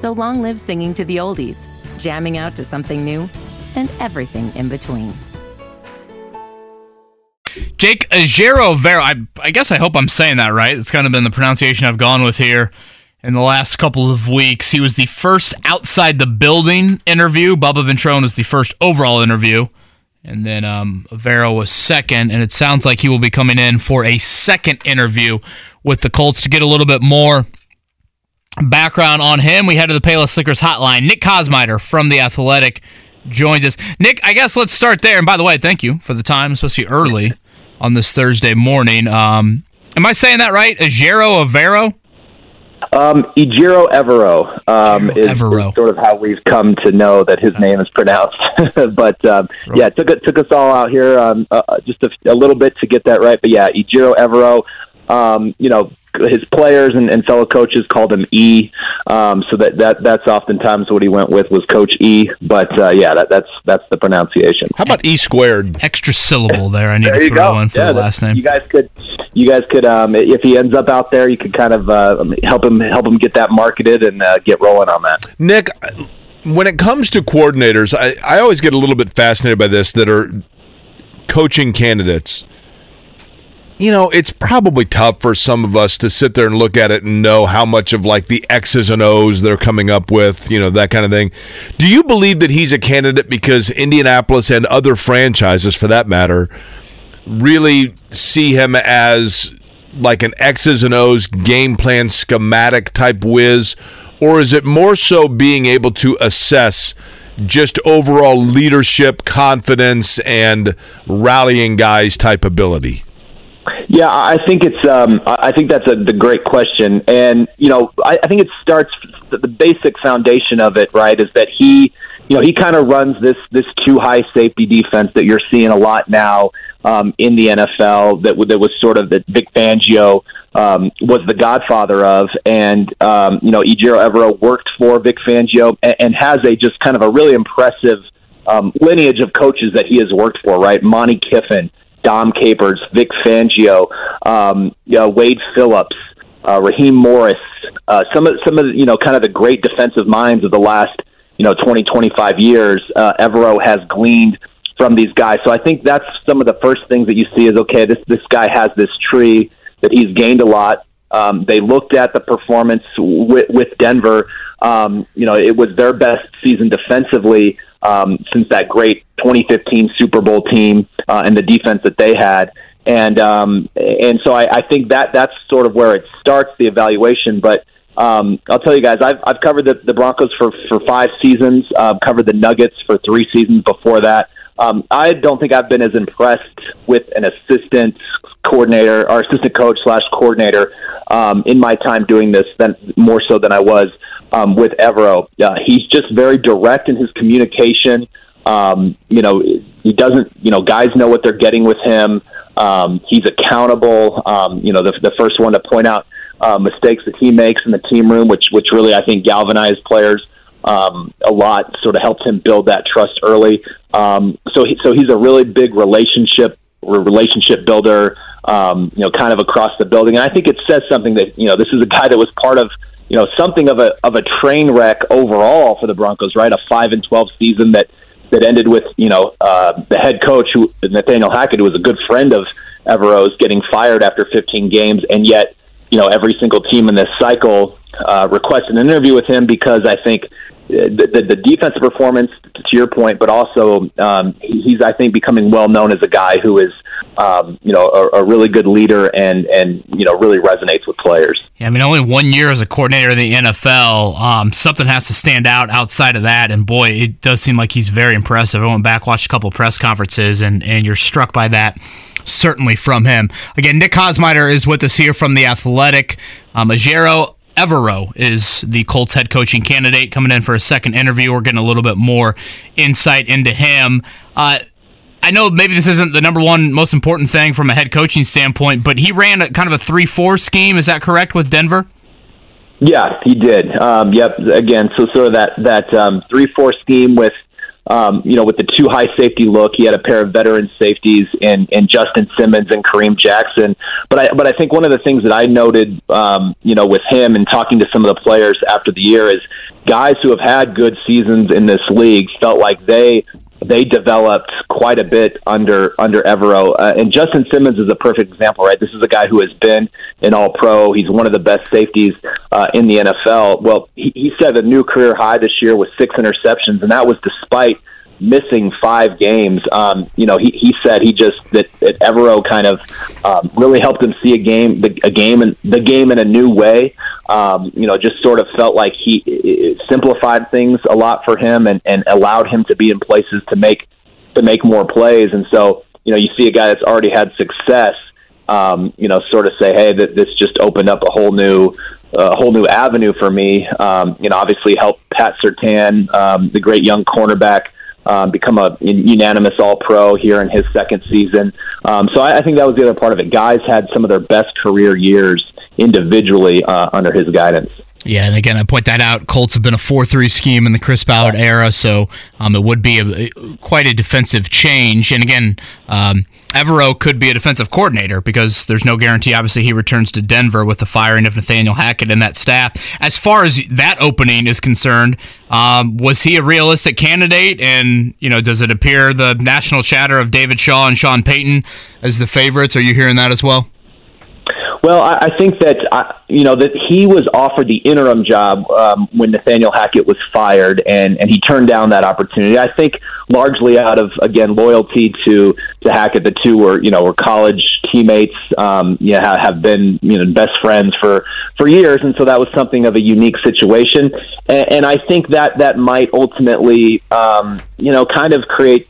So long live singing to the oldies, jamming out to something new, and everything in between. Jake Ejiro Vera, I, I guess I hope I'm saying that right. It's kind of been the pronunciation I've gone with here in the last couple of weeks. He was the first outside the building interview. Bubba Ventrone was the first overall interview. And then um, was second. And it sounds like he will be coming in for a second interview with the Colts to get a little bit more background on him. We head to the Payless Liquors hotline. Nick Kosmider from The Athletic joins us. Nick, I guess let's start there. And by the way, thank you for the time, especially early on this Thursday morning. Um, am I saying that right? Ejiro Avero? Um, Ejiro Evero um, is, Evero. is, sort of how we've come to know that his name is pronounced. but um, yeah, it took it took us all out here um, uh, just a, a, little bit to get that right. But yeah, Ejiro Evero. Um, you know, his players and, and, fellow coaches called him E. Um, so that, that that's oftentimes what he went with was Coach E. But uh, yeah, that, that's that's the pronunciation. How about E squared? Extra syllable there. I need to throw go. in for yeah, the last name. You guys could you guys could um, if he ends up out there, you could kind of uh, help him help him get that marketed and uh, get rolling on that. Nick, when it comes to coordinators, I, I always get a little bit fascinated by this that are coaching candidates you know, it's probably tough for some of us to sit there and look at it and know how much of like the X's and O's they're coming up with, you know, that kind of thing. Do you believe that he's a candidate because Indianapolis and other franchises, for that matter, really see him as like an X's and O's game plan schematic type whiz? Or is it more so being able to assess just overall leadership, confidence, and rallying guys type ability? Yeah, I think it's. Um, I think that's a the great question, and you know, I, I think it starts the basic foundation of it. Right, is that he, you know, he kind of runs this this two high safety defense that you're seeing a lot now um, in the NFL. That that was sort of that Vic Fangio um, was the godfather of, and um, you know, Ejiro Evero worked for Vic Fangio and, and has a just kind of a really impressive um, lineage of coaches that he has worked for. Right, Monte Kiffin. Dom Capers, Vic Fangio, um, you know, Wade Phillips, uh, Raheem Morris, uh, some of some of the, you know kind of the great defensive minds of the last you know 20 25 years. Uh, Evero has gleaned from these guys, so I think that's some of the first things that you see is okay. This this guy has this tree that he's gained a lot. Um, they looked at the performance with, with Denver. Um, you know, it was their best season defensively um, since that great 2015 Super Bowl team uh, and the defense that they had. And um, and so I, I think that that's sort of where it starts the evaluation. But um, I'll tell you guys, I've, I've covered the, the Broncos for, for five seasons. Uh, covered the Nuggets for three seasons before that. Um, I don't think I've been as impressed with an assistant coordinator or assistant coach slash coordinator um, in my time doing this than more so than I was um, with Evero. Uh, he's just very direct in his communication. Um, you know, he doesn't. You know, guys know what they're getting with him. Um, he's accountable. Um, you know, the, the first one to point out uh, mistakes that he makes in the team room, which which really I think galvanized players um, a lot. Sort of helped him build that trust early. Um, so he, so he's a really big relationship relationship builder. Um, you know, kind of across the building, and I think it says something that you know this is a guy that was part of you know something of a of a train wreck overall for the Broncos, right? A five and twelve season that that ended with you know uh, the head coach who Nathaniel Hackett, who was a good friend of Evero's, getting fired after 15 games, and yet you know every single team in this cycle uh, requested an interview with him because I think the, the, defensive performance, to your point, but also um, he's I think becoming well known as a guy who is um, you know a, a, really good leader and and you know really resonates with players. Yeah, I mean only one year as a coordinator in the NFL, um, something has to stand out outside of that, and boy, it does seem like he's very impressive. I went back watched a couple press conferences, and and you're struck by that certainly from him. Again, Nick Kosmider is with us here from the Athletic. Um, Evero is the Colts head coaching candidate coming in for a second interview. We're getting a little bit more insight into him. Uh, I know maybe this isn't the number one most important thing from a head coaching standpoint, but he ran a kind of a three-four scheme. Is that correct with Denver? Yeah, he did. Um, yep. Again, so sort of that that um, three-four scheme with um, you know, with the two high safety look, he had a pair of veteran safeties in, in Justin Simmons and Kareem Jackson. But I, but I think one of the things that I noted, um, you know, with him and talking to some of the players after the year is guys who have had good seasons in this league felt like they they developed quite a bit under under Evero. Uh, and Justin Simmons is a perfect example, right? This is a guy who has been an All Pro. He's one of the best safeties uh, in the NFL. Well, he, he set a new career high this year with six interceptions, and that was despite missing five games. Um, you know, he, he said he just that, that Evero kind of um, really helped him see a game, the, a game, and the game in a new way. Um, you know, just sort of felt like he simplified things a lot for him and, and allowed him to be in places to make to make more plays. And so, you know, you see a guy that's already had success. Um, you know, sort of say, hey, that this just opened up a whole new a whole new avenue for me. Um, you know, obviously helped Pat Surtain, um, the great young cornerback, um, become a unanimous All Pro here in his second season. Um, so I, I think that was the other part of it. Guys had some of their best career years individually uh, under his guidance. Yeah, and again, I point that out. Colts have been a four-three scheme in the Chris Ballard era, so um, it would be a, quite a defensive change. And again, um, Evero could be a defensive coordinator because there's no guarantee. Obviously, he returns to Denver with the firing of Nathaniel Hackett and that staff. As far as that opening is concerned, um, was he a realistic candidate? And you know, does it appear the national chatter of David Shaw and Sean Payton as the favorites? Are you hearing that as well? Well, I, I think that uh, you know that he was offered the interim job um, when Nathaniel Hackett was fired, and and he turned down that opportunity. I think largely out of again loyalty to to Hackett. The two were you know were college teammates, um, you know, have, have been you know best friends for for years, and so that was something of a unique situation. And, and I think that that might ultimately um, you know kind of create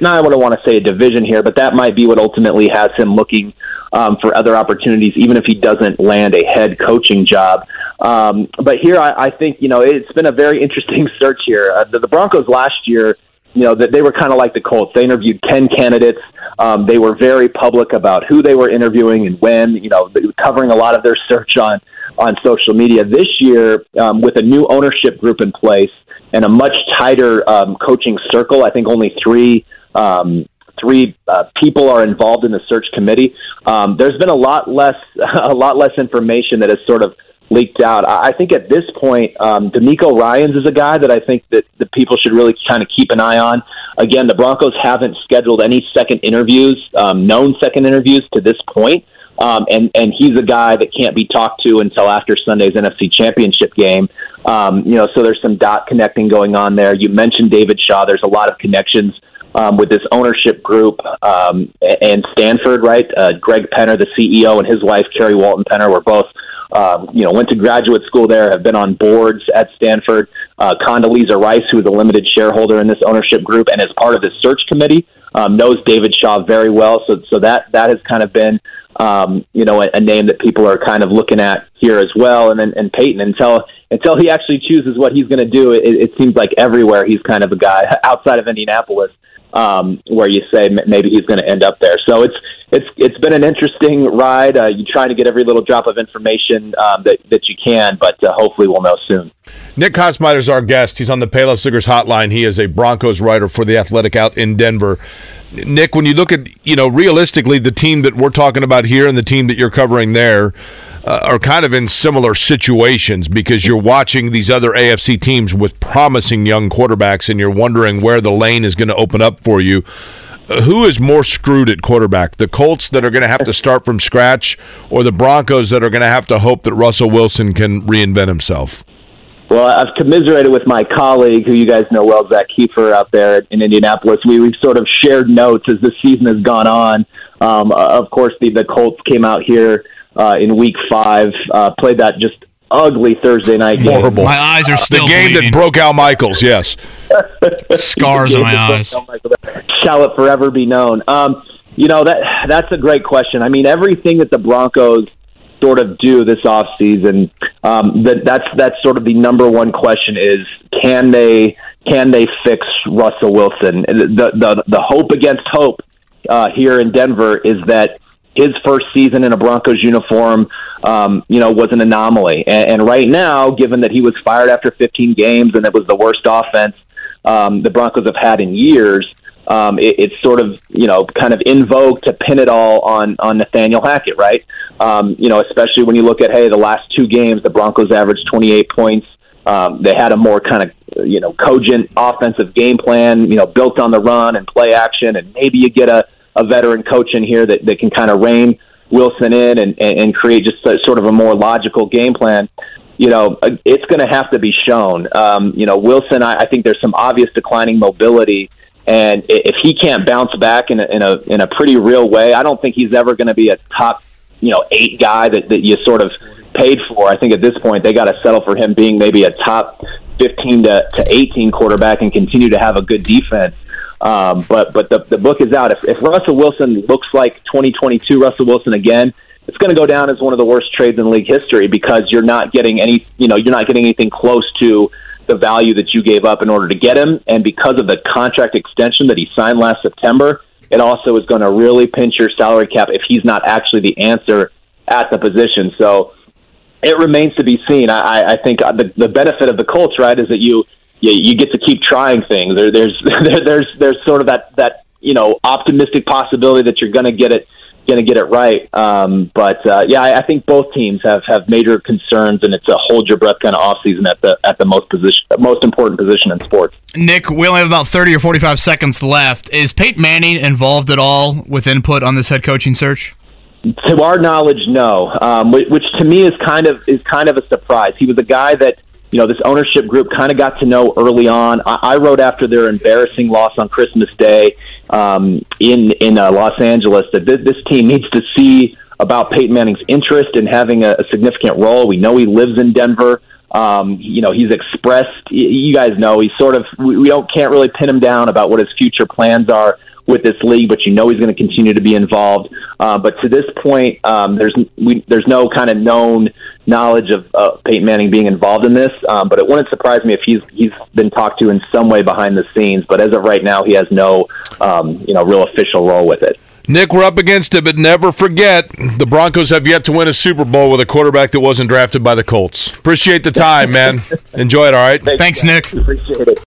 not what I want to say a division here, but that might be what ultimately has him looking um, for other opportunities, even if he doesn't land a head coaching job. Um, but here, I, I think you know it's been a very interesting search here. Uh, the, the Broncos last year, you know, that they were kind of like the Colts. They interviewed ten candidates. Um, they were very public about who they were interviewing and when. You know, covering a lot of their search on on social media. This year, um, with a new ownership group in place and a much tighter um, coaching circle, I think only three um, three uh, people are involved in the search committee. Um, there's been a lot less a lot less information that has sort of leaked out. I think at this point, um, DeMeco Ryans is a guy that I think that the people should really kind of keep an eye on. Again, the Broncos haven't scheduled any second interviews, um, known second interviews to this point. Um, and and he's a guy that can't be talked to until after Sunday's NFC Championship game. Um, you know, so there's some dot connecting going on there. You mentioned David Shaw. There's a lot of connections um, with this ownership group um, and Stanford, right? Uh, Greg Penner, the CEO, and his wife Carrie Walton Penner were both. Um, you know, went to graduate school there, have been on boards at Stanford. Uh, Condoleezza Rice, who is a limited shareholder in this ownership group and is part of the search committee, um, knows David Shaw very well. So, so that that has kind of been, um, you know, a, a name that people are kind of looking at here as well. And then and Peyton until until he actually chooses what he's going to do, it, it seems like everywhere he's kind of a guy outside of Indianapolis um, where you say maybe he's going to end up there. So it's it's it's been an interesting ride. Uh, you trying to get every little drop of information um, that that you can, but uh, hopefully we'll know soon. Nick Kosmider is our guest. He's on the Payless Liquors hotline. He is a Broncos writer for the Athletic out in Denver. Nick, when you look at you know realistically the team that we're talking about here and the team that you're covering there uh, are kind of in similar situations because you're watching these other AFC teams with promising young quarterbacks and you're wondering where the lane is going to open up for you. Uh, who is more screwed at quarterback? The Colts that are going to have to start from scratch or the Broncos that are going to have to hope that Russell Wilson can reinvent himself? Well, I've commiserated with my colleague, who you guys know well, Zak Kiefer, out there in Indianapolis. We, we've sort of shared notes as the season has gone on. Um, of course, the, the Colts came out here uh, in Week Five. Uh, played that just ugly Thursday night game. Horrible. My eyes are still the game bleeding. that broke Al Michaels. Yes, scars on my eyes. Shall it forever be known? Um, you know that that's a great question. I mean, everything that the Broncos sort of do this off season, um, that that's that's sort of the number one question is can they can they fix Russell Wilson? The the the hope against hope uh, here in Denver is that his first season in a Broncos uniform, um, you know, was an anomaly. And, and right now, given that he was fired after 15 games and it was the worst offense um, the Broncos have had in years. Um, it, it's sort of you know kind of in vogue to pin it all on on Nathaniel Hackett, right? Um, you know, especially when you look at hey, the last two games, the Broncos averaged 28 points. Um, they had a more kind of you know cogent offensive game plan, you know, built on the run and play action, and maybe you get a, a veteran coach in here that, that can kind of rein Wilson in and, and, and create just a, sort of a more logical game plan. You know, uh, it's going to have to be shown. Um, you know, Wilson, I, I think there's some obvious declining mobility. And if he can't bounce back in a, in a in a pretty real way, I don't think he's ever going to be a top, you know, eight guy that, that you sort of paid for. I think at this point they got to settle for him being maybe a top 15 to, to 18 quarterback and continue to have a good defense. Um, but but the, the book is out. If, if Russell Wilson looks like 2022 Russell Wilson again, it's going to go down as one of the worst trades in league history because you're not getting any you know you're not getting anything close to the value that you gave up in order to get him, and because of the contract extension that he signed last September, it also is going to really pinch your salary cap if he's not actually the answer at the position. So it remains to be seen. I, I think the, the benefit of the Colts, right, is that you you, you get to keep trying things. There, there's there, there's there's sort of that that you know optimistic possibility that you're going to get it going to get it right. Um, but uh, yeah, I, I think both teams have have major concerns, and it's a hold your breath kind of off season at the at the most position most important position in sports. Nick, we only have about thirty or forty five seconds left. Is Peyton Manning involved at all with input on this head coaching search? To our knowledge, no. Um, which, which to me is kind of is kind of a surprise. He was a guy that you know this ownership group kind of got to know early on. I, I wrote after their embarrassing loss on Christmas Day um, in in uh, Los Angeles that this, this team needs to see about Peyton Manning's interest in having a, a significant role. We know he lives in Denver. Um, you know, he's expressed. You guys know he's sort of. We, we don't can't really pin him down about what his future plans are with this league, but you know he's going to continue to be involved. Uh, but to this point, um, there's we, there's no kind of known knowledge of uh, Peyton Manning being involved in this. Um, but it wouldn't surprise me if he's he's been talked to in some way behind the scenes. But as of right now, he has no um, you know real official role with it. Nick, we're up against it, but never forget the Broncos have yet to win a Super Bowl with a quarterback that wasn't drafted by the Colts. Appreciate the time, man. Enjoy it, all right? Thanks, Thanks Nick. Appreciate it.